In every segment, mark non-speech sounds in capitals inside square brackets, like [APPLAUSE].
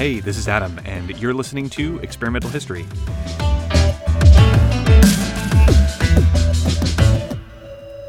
Hey, this is Adam, and you're listening to Experimental History.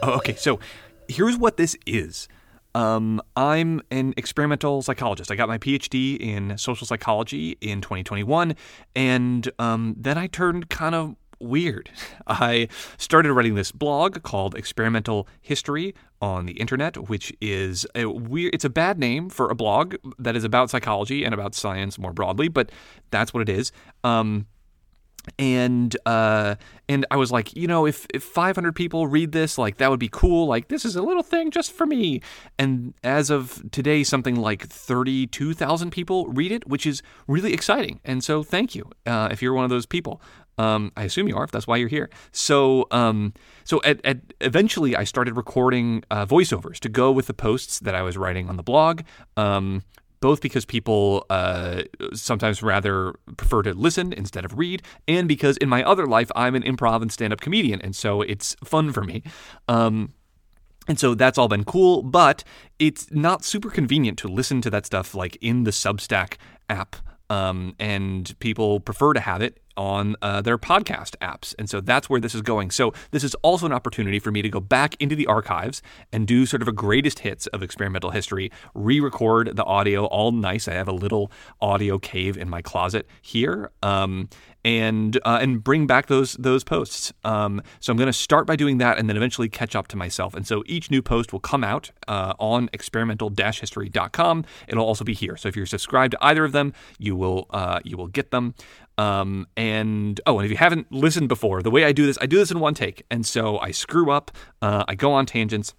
Oh, okay, so here's what this is. Um, I'm an experimental psychologist. I got my PhD in social psychology in 2021, and um, then I turned kind of weird. [LAUGHS] I started writing this blog called Experimental History on the internet, which is a weird. It's a bad name for a blog that is about psychology and about science more broadly, but that's what it is. Um, and uh, and I was like, you know, if if 500 people read this, like that would be cool. Like this is a little thing just for me. And as of today, something like 32,000 people read it, which is really exciting. And so, thank you uh, if you're one of those people. Um, I assume you are, if that's why you're here. So, um, so at, at, eventually, I started recording uh, voiceovers to go with the posts that I was writing on the blog. Um, both because people uh, sometimes rather prefer to listen instead of read, and because in my other life I'm an improv and stand-up comedian, and so it's fun for me. Um, and so that's all been cool, but it's not super convenient to listen to that stuff like in the Substack app. Um, and people prefer to have it on uh, their podcast apps. And so that's where this is going. So this is also an opportunity for me to go back into the archives and do sort of a greatest hits of experimental history, re record the audio all nice. I have a little audio cave in my closet here. Um, and uh, and bring back those those posts. Um, so I'm going to start by doing that, and then eventually catch up to myself. And so each new post will come out uh, on experimental-history.com. It'll also be here. So if you're subscribed to either of them, you will uh, you will get them. Um, and oh, and if you haven't listened before, the way I do this, I do this in one take, and so I screw up, uh, I go on tangents.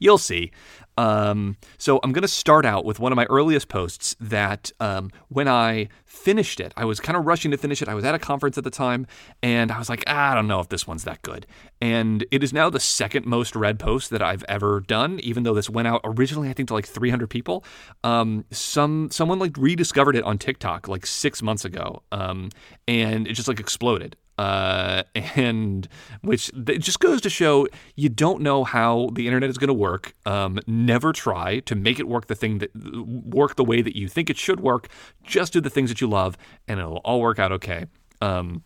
You'll see. Um, so I'm going to start out with one of my earliest posts that um, when I finished it, I was kind of rushing to finish it. I was at a conference at the time and I was like, ah, I don't know if this one's that good. And it is now the second most read post that I've ever done, even though this went out originally, I think, to like 300 people. Um, some Someone like rediscovered it on TikTok like six months ago um, and it just like exploded uh, and which it just goes to show you don't know how the internet is going to work. Um, never try to make it work the thing that work the way that you think it should work. Just do the things that you love, and it'll all work out okay. Um,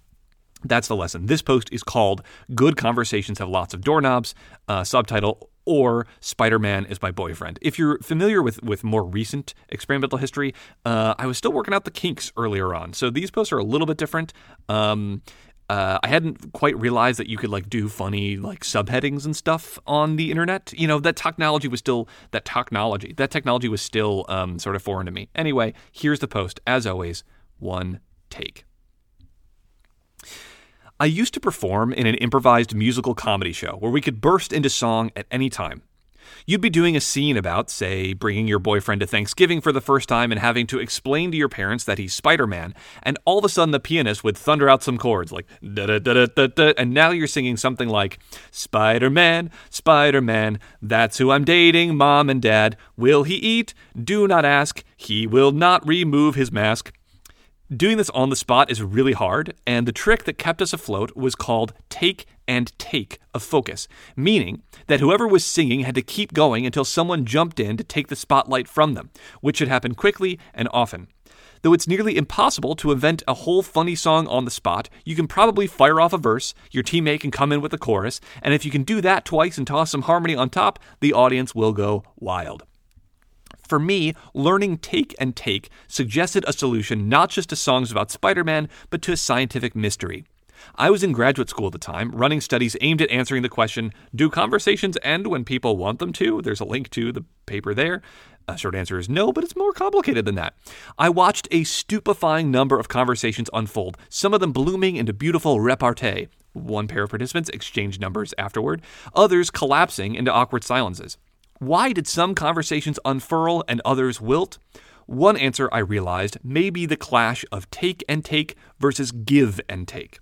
that's the lesson. This post is called "Good Conversations Have Lots of Doorknobs." Uh, subtitle or Spider-Man is my boyfriend. If you're familiar with with more recent experimental history, uh, I was still working out the kinks earlier on, so these posts are a little bit different. Um, uh, I hadn't quite realized that you could like do funny like subheadings and stuff on the internet. You know that technology was still that technology that technology was still um, sort of foreign to me. Anyway, here's the post as always. One take. I used to perform in an improvised musical comedy show where we could burst into song at any time. You'd be doing a scene about, say, bringing your boyfriend to Thanksgiving for the first time and having to explain to your parents that he's Spider Man, and all of a sudden the pianist would thunder out some chords like da da da da da, and now you're singing something like Spider Man, Spider Man, that's who I'm dating, mom and dad. Will he eat? Do not ask. He will not remove his mask. Doing this on the spot is really hard, and the trick that kept us afloat was called take and take of focus, meaning that whoever was singing had to keep going until someone jumped in to take the spotlight from them, which should happen quickly and often. Though it's nearly impossible to invent a whole funny song on the spot, you can probably fire off a verse, your teammate can come in with a chorus, and if you can do that twice and toss some harmony on top, the audience will go wild. For me, learning take and take suggested a solution not just to songs about Spider Man, but to a scientific mystery. I was in graduate school at the time, running studies aimed at answering the question Do conversations end when people want them to? There's a link to the paper there. A short answer is no, but it's more complicated than that. I watched a stupefying number of conversations unfold, some of them blooming into beautiful repartee. One pair of participants exchanged numbers afterward, others collapsing into awkward silences. Why did some conversations unfurl and others wilt? One answer I realized may be the clash of take and take versus give and take.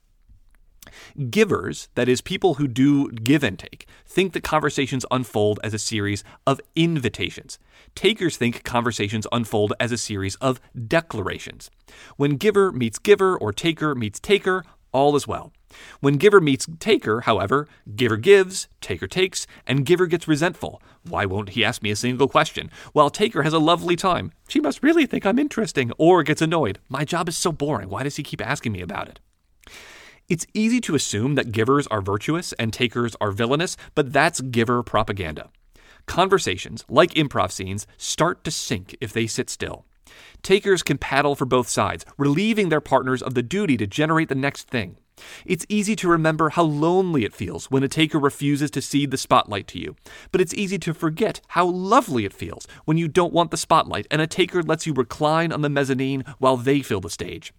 Givers, that is, people who do give and take, think that conversations unfold as a series of invitations. Takers think conversations unfold as a series of declarations. When giver meets giver or taker meets taker, all is well. When giver meets taker, however, giver gives, taker takes, and giver gets resentful. Why won't he ask me a single question? While taker has a lovely time. She must really think I'm interesting, or gets annoyed. My job is so boring. Why does he keep asking me about it? It's easy to assume that givers are virtuous and takers are villainous, but that's giver propaganda. Conversations, like improv scenes, start to sink if they sit still. Takers can paddle for both sides, relieving their partners of the duty to generate the next thing. It's easy to remember how lonely it feels when a taker refuses to cede the spotlight to you, but it's easy to forget how lovely it feels when you don't want the spotlight and a taker lets you recline on the mezzanine while they fill the stage.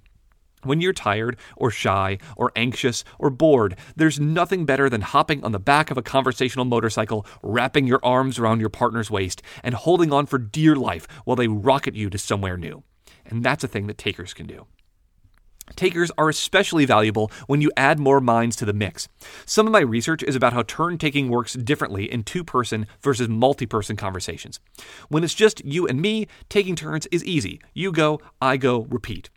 When you're tired, or shy, or anxious, or bored, there's nothing better than hopping on the back of a conversational motorcycle, wrapping your arms around your partner's waist, and holding on for dear life while they rocket you to somewhere new. And that's a thing that takers can do. Takers are especially valuable when you add more minds to the mix. Some of my research is about how turn taking works differently in two person versus multi person conversations. When it's just you and me, taking turns is easy. You go, I go, repeat.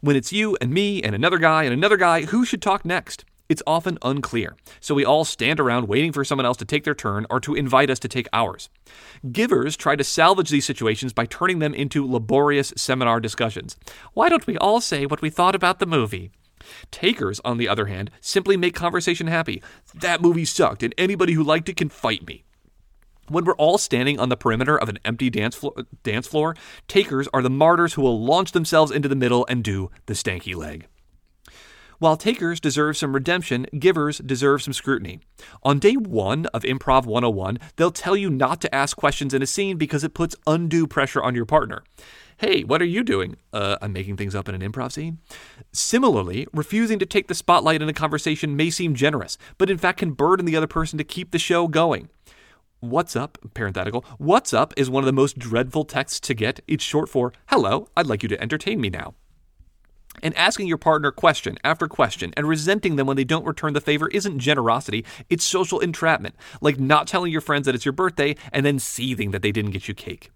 When it's you and me and another guy and another guy, who should talk next? It's often unclear, so we all stand around waiting for someone else to take their turn or to invite us to take ours. Givers try to salvage these situations by turning them into laborious seminar discussions. Why don't we all say what we thought about the movie? Takers, on the other hand, simply make conversation happy. That movie sucked, and anybody who liked it can fight me. When we're all standing on the perimeter of an empty dance, flo- dance floor, takers are the martyrs who will launch themselves into the middle and do the stanky leg. While takers deserve some redemption, givers deserve some scrutiny. On day one of Improv 101, they'll tell you not to ask questions in a scene because it puts undue pressure on your partner. Hey, what are you doing? Uh, I'm making things up in an improv scene. Similarly, refusing to take the spotlight in a conversation may seem generous, but in fact can burden the other person to keep the show going. What's up, parenthetical, what's up is one of the most dreadful texts to get. It's short for, hello, I'd like you to entertain me now. And asking your partner question after question and resenting them when they don't return the favor isn't generosity, it's social entrapment, like not telling your friends that it's your birthday and then seething that they didn't get you cake.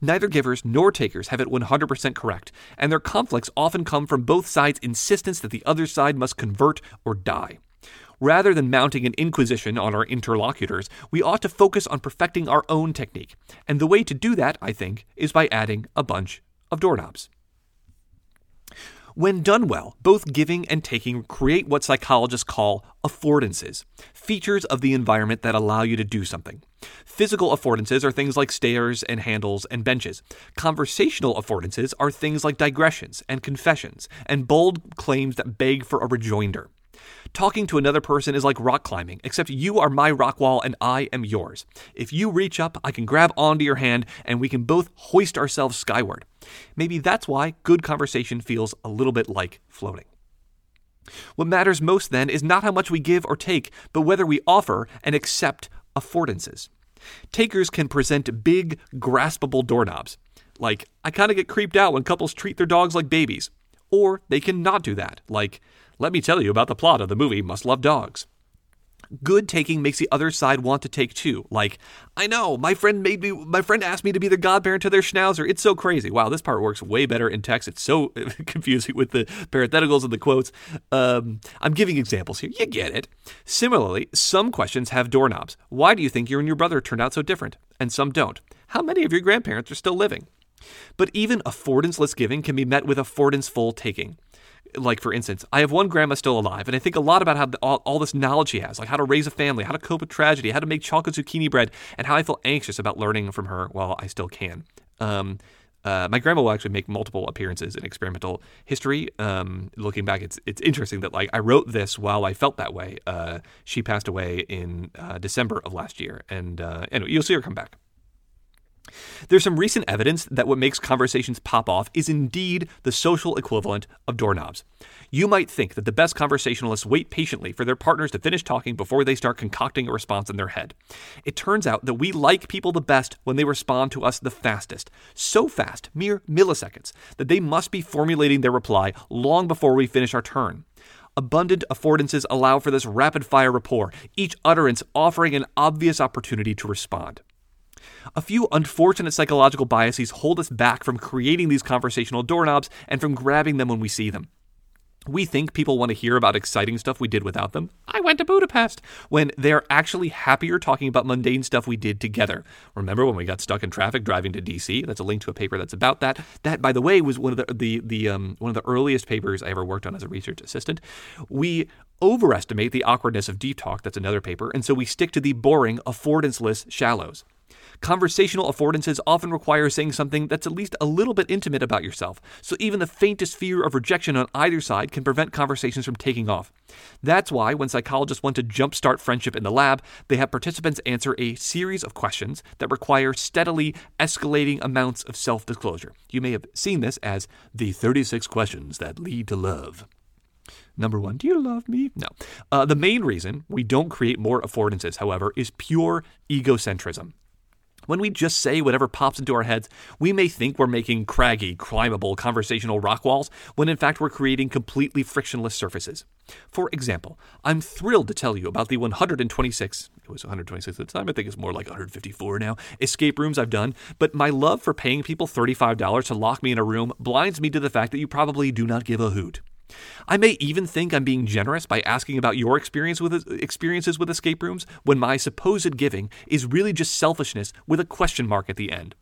Neither givers nor takers have it 100% correct, and their conflicts often come from both sides' insistence that the other side must convert or die. Rather than mounting an inquisition on our interlocutors, we ought to focus on perfecting our own technique. And the way to do that, I think, is by adding a bunch of doorknobs. When done well, both giving and taking create what psychologists call affordances, features of the environment that allow you to do something. Physical affordances are things like stairs and handles and benches. Conversational affordances are things like digressions and confessions and bold claims that beg for a rejoinder. Talking to another person is like rock climbing, except you are my rock wall and I am yours. If you reach up, I can grab onto your hand and we can both hoist ourselves skyward. Maybe that's why good conversation feels a little bit like floating. What matters most then is not how much we give or take, but whether we offer and accept affordances. Takers can present big, graspable doorknobs. Like, I kind of get creeped out when couples treat their dogs like babies. Or they can not do that. Like, let me tell you about the plot of the movie Must Love Dogs. Good taking makes the other side want to take too. Like, I know, my friend made me my friend asked me to be the godparent to their schnauzer. It's so crazy. Wow, this part works way better in text. It's so [LAUGHS] confusing with the parentheticals and the quotes. Um, I'm giving examples here. You get it. Similarly, some questions have doorknobs. Why do you think you and your brother turned out so different? And some don't. How many of your grandparents are still living? But even affordanceless giving can be met with affordanceful taking like for instance, I have one grandma still alive, and I think a lot about how the, all, all this knowledge she has, like how to raise a family, how to cope with tragedy, how to make chocolate zucchini bread, and how I feel anxious about learning from her while I still can. Um, uh, my grandma will actually make multiple appearances in experimental history. Um, looking back, it's it's interesting that like I wrote this while I felt that way. Uh, she passed away in uh, December of last year, and uh, anyway, you'll see her come back. There's some recent evidence that what makes conversations pop off is indeed the social equivalent of doorknobs. You might think that the best conversationalists wait patiently for their partners to finish talking before they start concocting a response in their head. It turns out that we like people the best when they respond to us the fastest. So fast, mere milliseconds, that they must be formulating their reply long before we finish our turn. Abundant affordances allow for this rapid fire rapport, each utterance offering an obvious opportunity to respond. A few unfortunate psychological biases hold us back from creating these conversational doorknobs and from grabbing them when we see them. We think people want to hear about exciting stuff we did without them. I went to Budapest when they're actually happier talking about mundane stuff we did together. Remember when we got stuck in traffic driving to DC? That's a link to a paper that's about that. That, by the way, was one of the the, the um, one of the earliest papers I ever worked on as a research assistant. We overestimate the awkwardness of deep talk. That's another paper, and so we stick to the boring, affordanceless shallows. Conversational affordances often require saying something that's at least a little bit intimate about yourself, so even the faintest fear of rejection on either side can prevent conversations from taking off. That's why, when psychologists want to jumpstart friendship in the lab, they have participants answer a series of questions that require steadily escalating amounts of self disclosure. You may have seen this as the 36 questions that lead to love. Number one, do you love me? No. Uh, the main reason we don't create more affordances, however, is pure egocentrism. When we just say whatever pops into our heads, we may think we're making craggy, climbable conversational rock walls, when in fact we're creating completely frictionless surfaces. For example, I'm thrilled to tell you about the 126, it was 126 at the time, I think it's more like 154 now, escape rooms I've done, but my love for paying people $35 to lock me in a room blinds me to the fact that you probably do not give a hoot. I may even think I'm being generous by asking about your experience with experiences with escape rooms when my supposed giving is really just selfishness with a question mark at the end.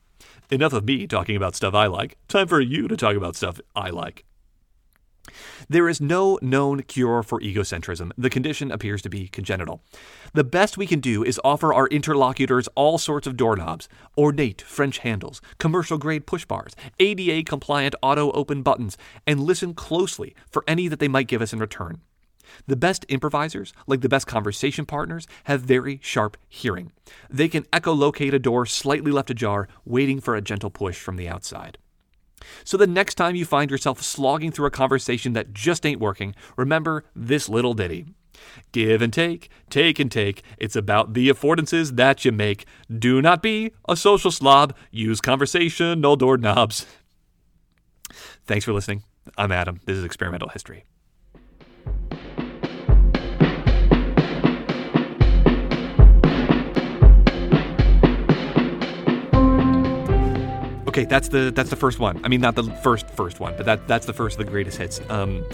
Enough of me talking about stuff I like. Time for you to talk about stuff I like. There is no known cure for egocentrism. The condition appears to be congenital. The best we can do is offer our interlocutors all sorts of doorknobs, ornate French handles, commercial grade push bars, ADA compliant auto open buttons, and listen closely for any that they might give us in return. The best improvisers, like the best conversation partners, have very sharp hearing. They can echolocate a door slightly left ajar, waiting for a gentle push from the outside. So the next time you find yourself slogging through a conversation that just ain't working, remember this little ditty. Give and take, take and take. It's about the affordances that you make. Do not be a social slob. Use conversation, no doorknobs. Thanks for listening. I'm Adam. This is Experimental History. Okay, that's the that's the first one. I mean, not the first first one, but that that's the first of the greatest hits. Um,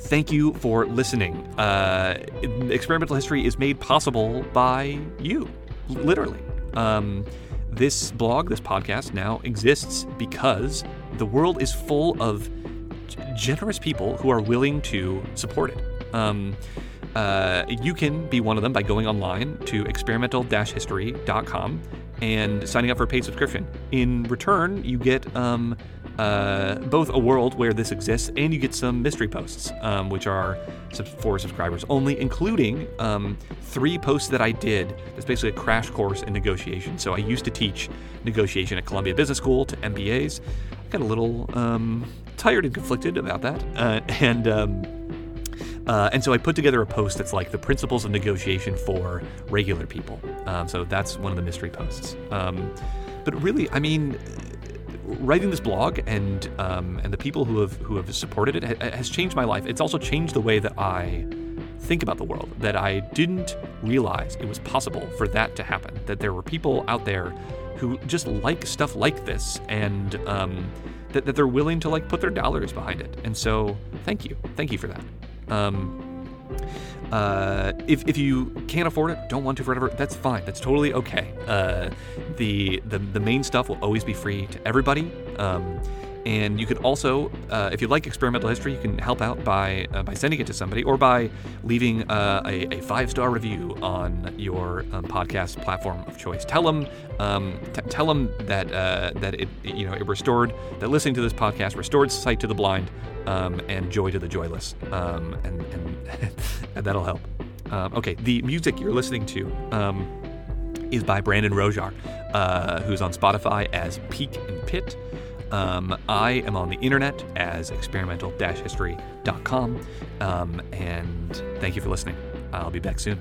thank you for listening. Uh, experimental history is made possible by you, literally. Um, this blog, this podcast, now exists because the world is full of generous people who are willing to support it. Um, uh, you can be one of them by going online to experimental-history.com and signing up for a paid subscription. In return, you get um, uh, both a world where this exists and you get some mystery posts, um, which are for subscribers only, including um, three posts that I did. That's basically a crash course in negotiation. So I used to teach negotiation at Columbia Business School to MBAs. I got a little um, tired and conflicted about that, uh, [LAUGHS] and um, uh, and so I put together a post that's like the principles of negotiation for regular people. Um, so that's one of the mystery posts. Um, but really, I mean, writing this blog and um, and the people who have who have supported it ha- has changed my life. It's also changed the way that I think about the world. That I didn't realize it was possible for that to happen. That there were people out there who just like stuff like this and um, that, that they're willing to like put their dollars behind it. And so, thank you, thank you for that. Um, uh, if, if you can't afford it, don't want to forever, that's fine. That's totally okay. Uh, the, the the main stuff will always be free to everybody. Um, and you could also, uh, if you like experimental history, you can help out by uh, by sending it to somebody or by leaving uh, a, a five star review on your um, podcast platform of choice. Tell them, um, t- tell them that uh, that it you know it restored that listening to this podcast restored sight to the blind um, and joy to the joyless, um, and, and, [LAUGHS] and that'll help. Um, okay, the music you're listening to um, is by Brandon Rosiar, uh, who's on Spotify as Peak and Pit. Um, I am on the internet as experimental history.com. Um, and thank you for listening. I'll be back soon.